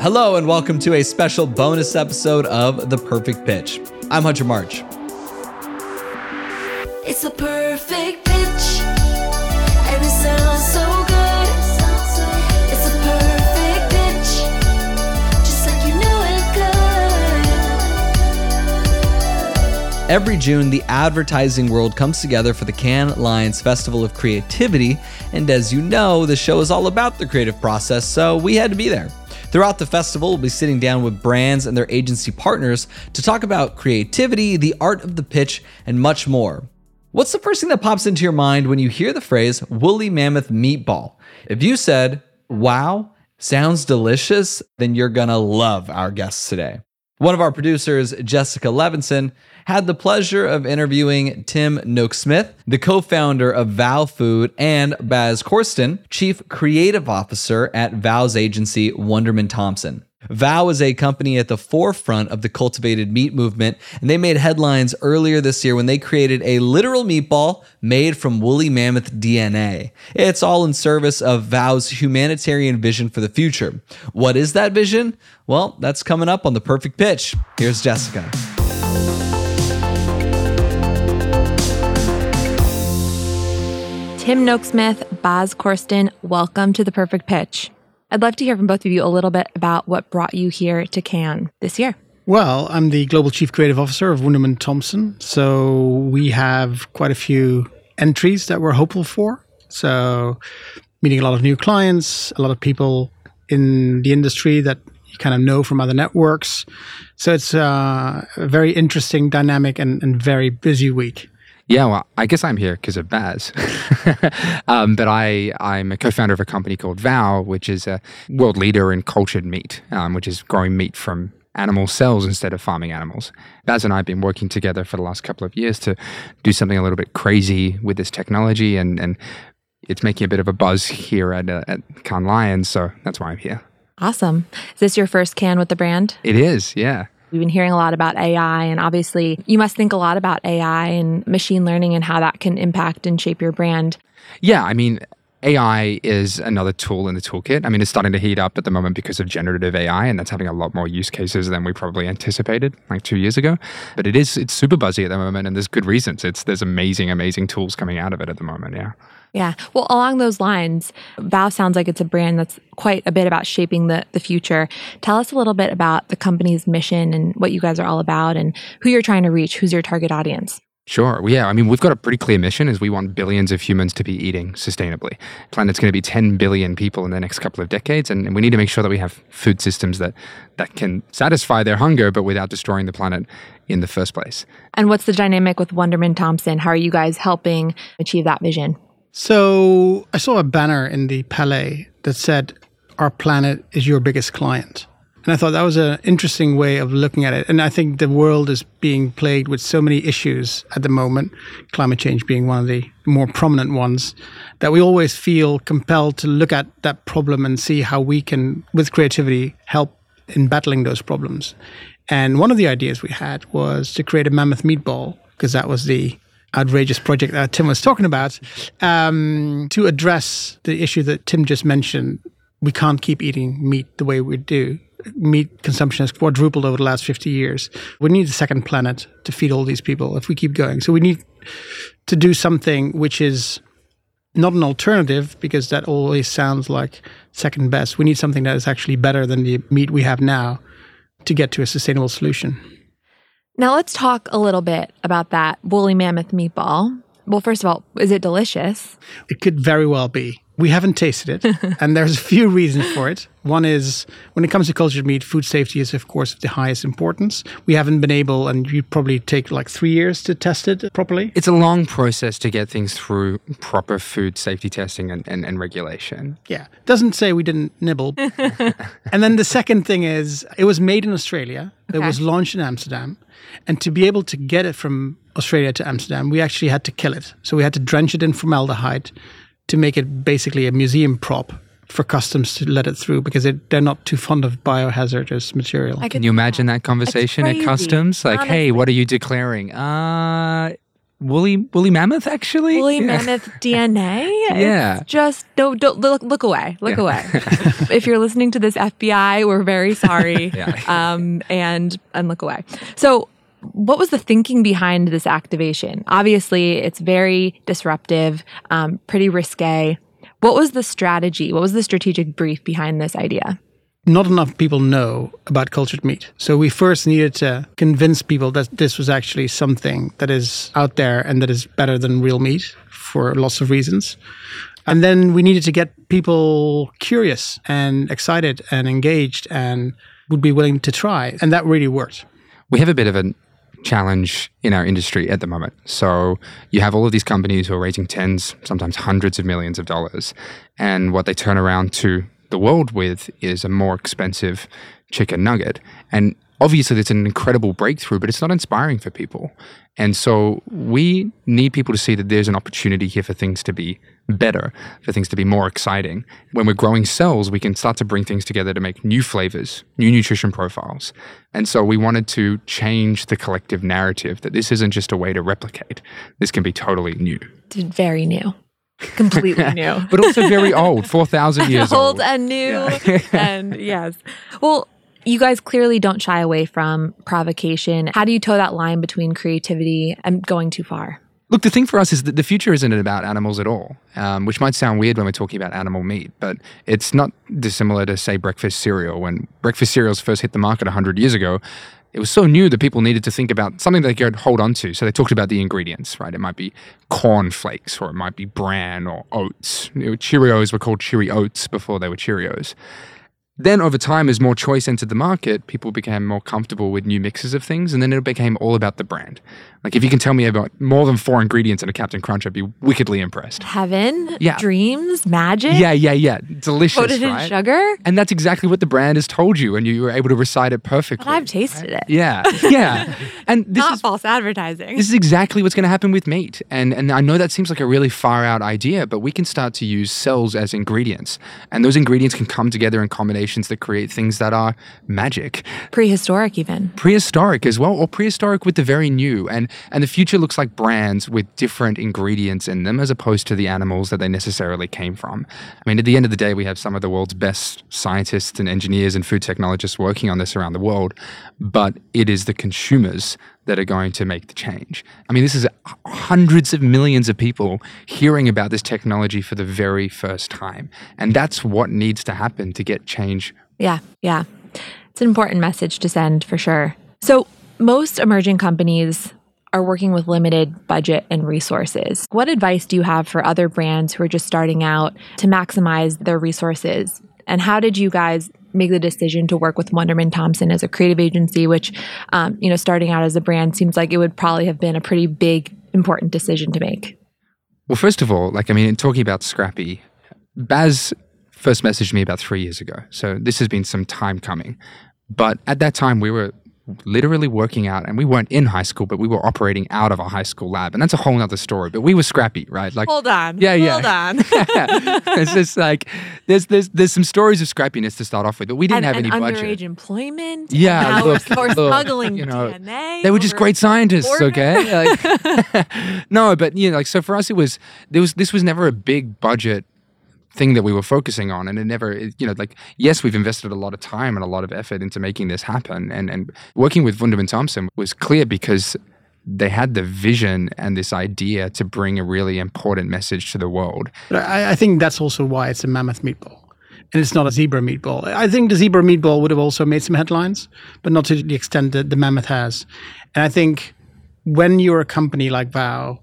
Hello, and welcome to a special bonus episode of The Perfect Pitch. I'm Hunter March. It's a perfect pitch, and it sounds so Every June, the advertising world comes together for the Cannes Lions Festival of Creativity, and as you know, the show is all about the creative process, so we had to be there. Throughout the festival, we'll be sitting down with brands and their agency partners to talk about creativity, the art of the pitch, and much more. What's the first thing that pops into your mind when you hear the phrase woolly mammoth meatball? If you said, wow, sounds delicious, then you're gonna love our guests today. One of our producers, Jessica Levinson, had the pleasure of interviewing Tim Noakesmith, the co founder of Vow Food, and Bas Korsten, chief creative officer at Vow's agency, Wunderman Thompson. Vow is a company at the forefront of the cultivated meat movement, and they made headlines earlier this year when they created a literal meatball made from woolly mammoth DNA. It's all in service of Vow's humanitarian vision for the future. What is that vision? Well, that's coming up on the perfect pitch. Here's Jessica. Tim Noakesmith, Bas Korsten, welcome to the Perfect Pitch. I'd love to hear from both of you a little bit about what brought you here to Cannes this year. Well, I'm the Global Chief Creative Officer of Wunderman Thompson. So we have quite a few entries that we're hopeful for. So meeting a lot of new clients, a lot of people in the industry that you kind of know from other networks. So it's uh, a very interesting, dynamic, and, and very busy week. Yeah, well, I guess I'm here because of Bas. um, but I, I'm a co founder of a company called Vow, which is a world leader in cultured meat, um, which is growing meat from animal cells instead of farming animals. Bas and I have been working together for the last couple of years to do something a little bit crazy with this technology, and, and it's making a bit of a buzz here at, uh, at Cannes Lions, so that's why I'm here. Awesome. Is this your first Cannes with the brand? It is, yeah. We've been hearing a lot about AI, and obviously, you must think a lot about AI and machine learning and how that can impact and shape your brand. Yeah, I mean, AI is another tool in the toolkit. I mean, it's starting to heat up at the moment because of generative AI, and that's having a lot more use cases than we probably anticipated like two years ago. But it is it's super buzzy at the moment, and there's good reasons. It's there's amazing, amazing tools coming out of it at the moment. Yeah. Yeah. Well, along those lines, Vow sounds like it's a brand that's quite a bit about shaping the, the future. Tell us a little bit about the company's mission and what you guys are all about and who you're trying to reach, who's your target audience. Sure. Well, yeah. I mean, we've got a pretty clear mission is we want billions of humans to be eating sustainably. Planet's going to be 10 billion people in the next couple of decades, and we need to make sure that we have food systems that, that can satisfy their hunger, but without destroying the planet in the first place. And what's the dynamic with Wunderman Thompson? How are you guys helping achieve that vision? So I saw a banner in the Palais that said, Our planet is your biggest client. And I thought that was an interesting way of looking at it. And I think the world is being plagued with so many issues at the moment, climate change being one of the more prominent ones, that we always feel compelled to look at that problem and see how we can, with creativity, help in battling those problems. And one of the ideas we had was to create a mammoth meatball, because that was the outrageous project that Tim was talking about, um, to address the issue that Tim just mentioned. We can't keep eating meat the way we do. Meat consumption has quadrupled over the last 50 years. We need a second planet to feed all these people if we keep going. So we need to do something which is not an alternative because that always sounds like second best. We need something that is actually better than the meat we have now to get to a sustainable solution. Now let's talk a little bit about that woolly mammoth meatball. Well, first of all, is it delicious? It could very well be. We haven't tasted it, and there's a few reasons for it. One is when it comes to cultured meat, food safety is, of course, of the highest importance. We haven't been able, and you probably take like three years to test it properly. It's a long process to get things through proper food safety testing and, and, and regulation. Yeah, doesn't say we didn't nibble. and then the second thing is it was made in Australia. It was launched in Amsterdam, and to be able to get it from Australia to Amsterdam, we actually had to kill it. So we had to drench it in formaldehyde to make it basically a museum prop for customs to let it through because it, they're not too fond of biohazardous material. Can you imagine that conversation at customs? Like, hey, what are you declaring? Uh, woolly woolly mammoth actually. Woolly Yeah. mammoth DNA. Yeah. It's just don't don't look look away. Look Yeah. away. if you're listening to this FBI, we're very sorry. Yeah. Um and and look away. So what was the thinking behind this activation? Obviously, it's very disruptive, um, pretty risque. What was the strategy? What was the strategic brief behind this idea? not enough people know about cultured meat. So we first needed to convince people that this was actually something that is out there and that is better than real meat for lots of reasons. And then we needed to get people curious and excited and engaged and would be willing to try. And that really worked. we have a bit of a challenge in our industry at the moment. So you have all of these companies who are raising tens, sometimes hundreds of millions of dollars. And what they turn around to the world with is a more expensive chicken nugget. And obviously, it's an incredible breakthrough, but it's not inspiring for people. And so we need people to see that there's an opportunity here for things to be better, for things to be more exciting. When we're growing cells, we can start to bring things together to make new flavors, new nutrition profiles. And so we wanted to change the collective narrative that this isn't just a way to replicate, this can be totally new. Very new. Completely new. But also very old, 4,000 years old old. and new and yes well you guys clearly don't shy away from provocation how do you toe that line between creativity and going too far Look, the thing for us is that the future isn't about animals at all, um, which might sound weird when we're talking about animal meat, but it's not dissimilar to, say, breakfast cereal. When breakfast cereals first hit the market 100 years ago, it was so new that people needed to think about something they could hold on to. So they talked about the ingredients, right? It might be corn flakes, or it might be bran or oats. Cheerios were called Cheery Oats before they were Cheerios. Then over time, as more choice entered the market, people became more comfortable with new mixes of things, and then it became all about the brand. Like if you can tell me about more than four ingredients in a Captain Crunch, I'd be wickedly impressed. heaven Yeah. dreams magic Yeah, yeah, yeah. Delicious, coated in sugar And that's exactly what the brand has told you, and you were able to recite it perfectly. but i've tasted it yeah, yeah. And this not is false advertising this is exactly what's going to happen with meat. And and I know that seems like a really far out idea, but we can start to use cells as ingredients, and those ingredients can come together in that create things that are magic. Prehistoric even. Prehistoric as well or prehistoric with the very new. And and the future looks like brands with different ingredients in them as opposed to the animals that they necessarily came from. I mean at the end of the day we have some of the world's best scientists and engineers and food technologists working on this around the world but it is the consumers that are going to make the change. I mean, this is hundreds of millions of people hearing about this technology for the very first time. And that's what needs to happen to get change Yeah, yeah. It's an important message to send for sure. So, most emerging companies are working with limited budget and resources. What advice do you have for other brands who are just starting out to maximize their resources? And how did you guys make the decision to work with Wunderman Thompson as a creative agency, which, um, you know, starting out as a brand seems like it would probably have been a pretty big, important decision to make? Well, first of all, like, I mean, in talking about Scrappy, Bas first messaged me about three years ago. So this has been some time coming. But at that time, we were literally working out, and we weren't in high school, but we were operating out of a high school lab. And that's a whole other story. But we were scrappy, right? Like, Hold on. Yeah, yeah. Hold on. it's just like there's there's there's some stories of scrappiness to start off with, but we didn't and, have and any underage employment. Yeah, look, we're look, smuggling you know, DNA. They were just great scientists, border. okay? Like, no, but you know, like so for us, it was there was this was never a big budget thing that we were focusing on, and it never, it- you know, like yes, we've invested a lot of time and a lot of effort into making this happen, and and working with Wunderman Thompson was clear because they had the vision and this idea to bring a really important message to the world. I, I think that's also why it's a mammoth meatball. And it's not a zebra meatball. I think the zebra meatball would have also made some headlines, but not to the extent that the mammoth has. And I think when you're a company like Vow,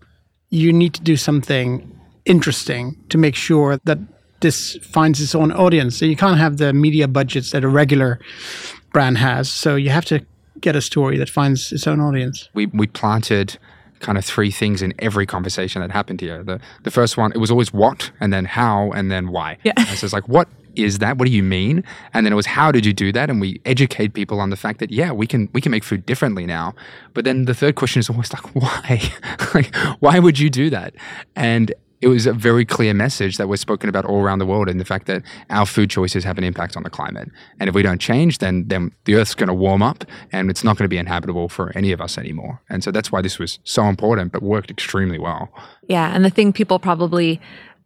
you need to do something interesting to make sure that this finds its own audience. So you can't have the media budgets that a regular brand has. So you have to get a story that finds its own audience. we we planted kind of three things in every conversation that happened here. The the first one it was always what, and then how, and then why. Yeah. And so it's like what is that? What do you mean? And then it was how did you do that? And we educate people on the fact that yeah, we can we can make food differently now. But then the third question is always like why? like why would you do that? And it was a very clear message that was spoken about all around the world and the fact that our food choices have an impact on the climate. And if we don't change, then, then the Earth's going to warm up and it's not going to be inhabitable for any of us anymore. And so that's why this was so important, but worked extremely well. Yeah. And the thing people probably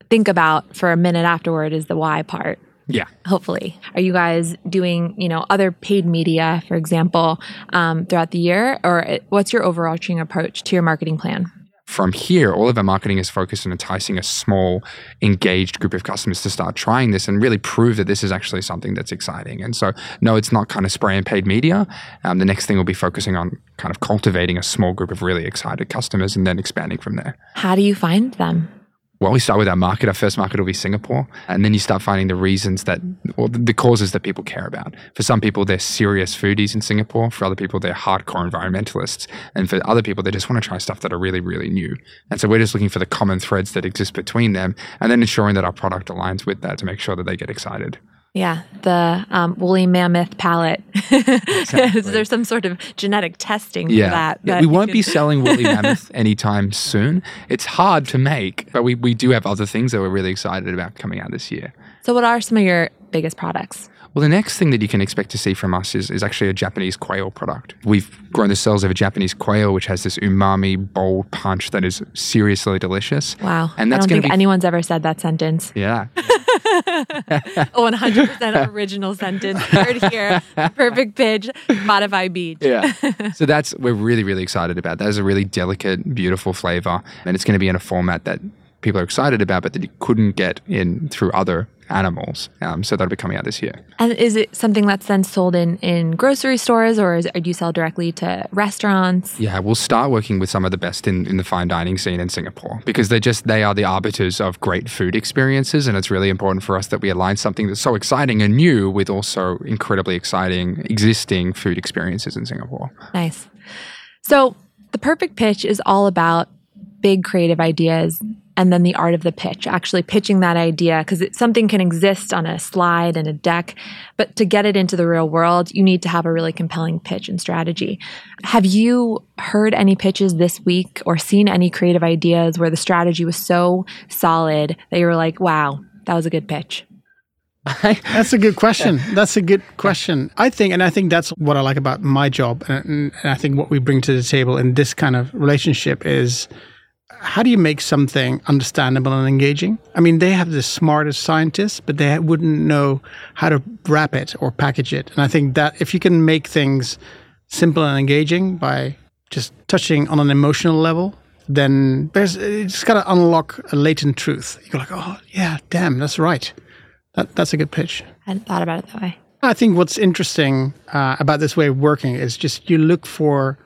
think about for a minute afterward is the why part. Yeah. Hopefully, are you guys doing you know other paid media, for example, um, throughout the year, or uh, what's your overarching approach to your marketing plan? From here, all of our marketing is focused on enticing a small, engaged group of customers to start trying this and really prove that this is actually something that's exciting. And so, no, it's not kind of spray and paid media. Um, the next thing we'll be focusing on kind of cultivating a small group of really excited customers and then expanding from there. How do you find them? Well, we start with our market. Our first market will be Singapore. And then you start finding the reasons that, or the causes that people care about. For some people, they're serious foodies in Singapore. For other people, they're hardcore environmentalists. And for other people, they just want to try stuff that are really, really new. And so we're just looking for the common threads that exist between them and then ensuring that our product aligns with that to make sure that they get excited. Yeah, the um, woolly mammoth palette. Is there some sort of genetic testing Yeah. for that? Yeah, that we won't could- be selling woolly mammoth anytime soon. It's hard to make, but we, we do have other things that we're really excited about coming out this year. So, what are some of your biggest products? Well, the next thing that you can expect to see from us is, is actually a Japanese quail product. We've grown the cells of a Japanese quail, which has this umami, bold punch that is seriously delicious. Wow, And that's I don't think be. anyone's ever said that sentence. yeah. Oh, 100% original sentence. Heard here. Perfect pitch. Spotify Beach. Yeah. so that's, we're really, really excited about. That is a really delicate, beautiful flavor. And it's going to be in a format that people are excited about, but that you couldn't get in through other animals. Um, so that'll be coming out this year. And is it something that's then sold in, in grocery stores or is it, do you sell directly to restaurants? Yeah, we'll start working with some of the best in, in the fine dining scene in Singapore because they're just they are the arbiters of great food experiences, and it's really important for us that we align something that's so exciting and new with also incredibly exciting existing food experiences in Singapore. Nice. So, the perfect pitch is all about big creative ideas and then the art of the pitch, actually pitching that idea because something can exist on a slide and a deck, but to get it into the real world, you need to have a really compelling pitch and strategy. Have you heard any pitches this week or seen any creative ideas where the strategy was so solid that you were like, wow, that was a good pitch? That's a good question. That's a good question. I think, and I think that's what I like about my job, and, and I think what we bring to the table in this kind of relationship is how do you make something understandable and engaging? I mean, they have the smartest scientists, but they wouldn't know how to wrap it or package it. And I think that if you can make things simple and engaging by just touching on an emotional level, then there's it's got to unlock a latent truth. You go like, oh yeah, damn, that's right. That, that's a good pitch. I hadn't thought about it that way. I think what's interesting uh, about this way of working is just you look for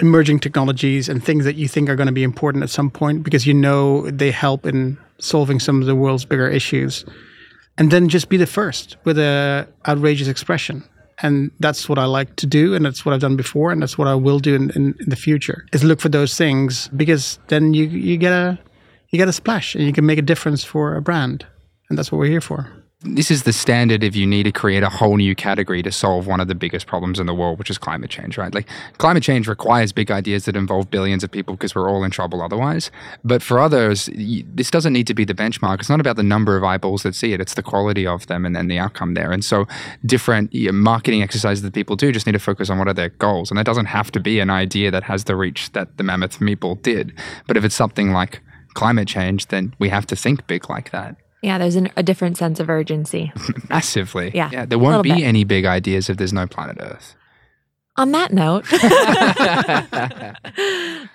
emerging technologies and things that you think are going to be important at some point because you know they help in solving some of the world's bigger issues. And then just be the first with a outrageous expression. And that's what I like to do, and that's what I've done before, and that's what I will do in, in, in the future. Is look for those things because then you you get a you get a splash, and you can make a difference for a brand, and that's what we're here for. This is the standard if you need to create a whole new category to solve one of the biggest problems in the world, which is climate change, right? Like climate change requires big ideas that involve billions of people because we're all in trouble otherwise. But for others, this doesn't need to be the benchmark. It's not about the number of eyeballs that see it, it's the quality of them and then the outcome there. And so different you know, marketing exercises that people do just need to focus on what are their goals. And that doesn't have to be an idea that has the reach that the mammoth meatball did. But if it's something like climate change, then we have to think big like that. Yeah, there's an, a different sense of urgency. Massively. Yeah, Yeah. There won't be bit. any big ideas if there's no planet Earth. On that note,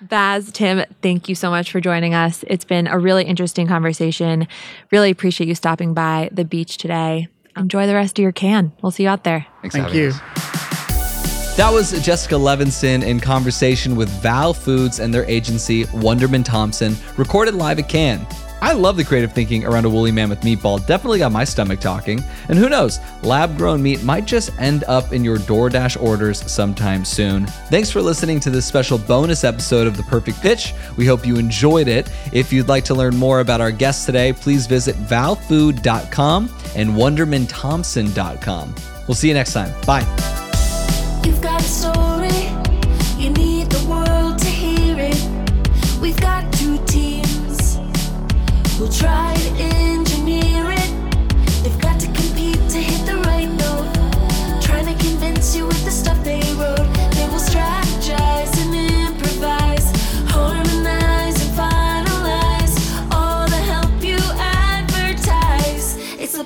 Bas, Tim, thank you so much for joining us. It's been a really interesting conversation. Really appreciate you stopping by the beach today. Enjoy the rest of your Cannes. We'll see you out there. Thanks Thank you. us. That was Jessica Levinson in conversation with Vow Foods and their agency, Wunderman Thompson, recorded live at Cannes. I love the creative thinking around a woolly mammoth meatball. Definitely got my stomach talking. And who knows, lab grown meat might just end up in your DoorDash orders sometime soon. Thanks for listening to this special bonus episode of The Perfect Pitch. We hope you enjoyed it. If you'd like to learn more about our guests today, please visit vowfood.com and wundermanthompson.com. We'll see you next time. Bye.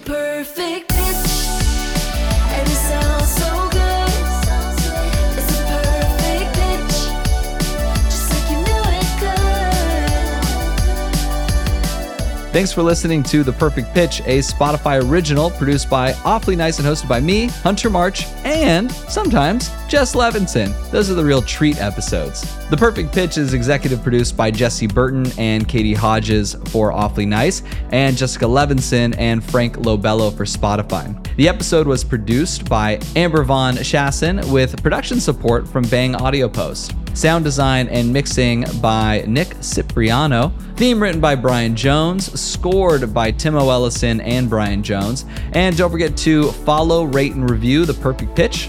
Perfect pitch, and it sounds so Thanks for listening to The Perfect Pitch, a Spotify original produced by Awfully Nice and hosted by me, Hunter March, and sometimes Jess Levinson. Those are the real treat episodes. The Perfect Pitch is executive produced by Jesse Burton and Katie Hodges for Awfully Nice, and Jessica Levinson and Frank Lobello for Spotify. The episode was produced by Amber Von Chasson with production support from Bang Audio Post. Sound design and mixing by Nick Cipriano. Theme written by Brian Jones, scored by Timo Ellison and Brian Jones. And don't forget to follow, rate, and review The Perfect Pitch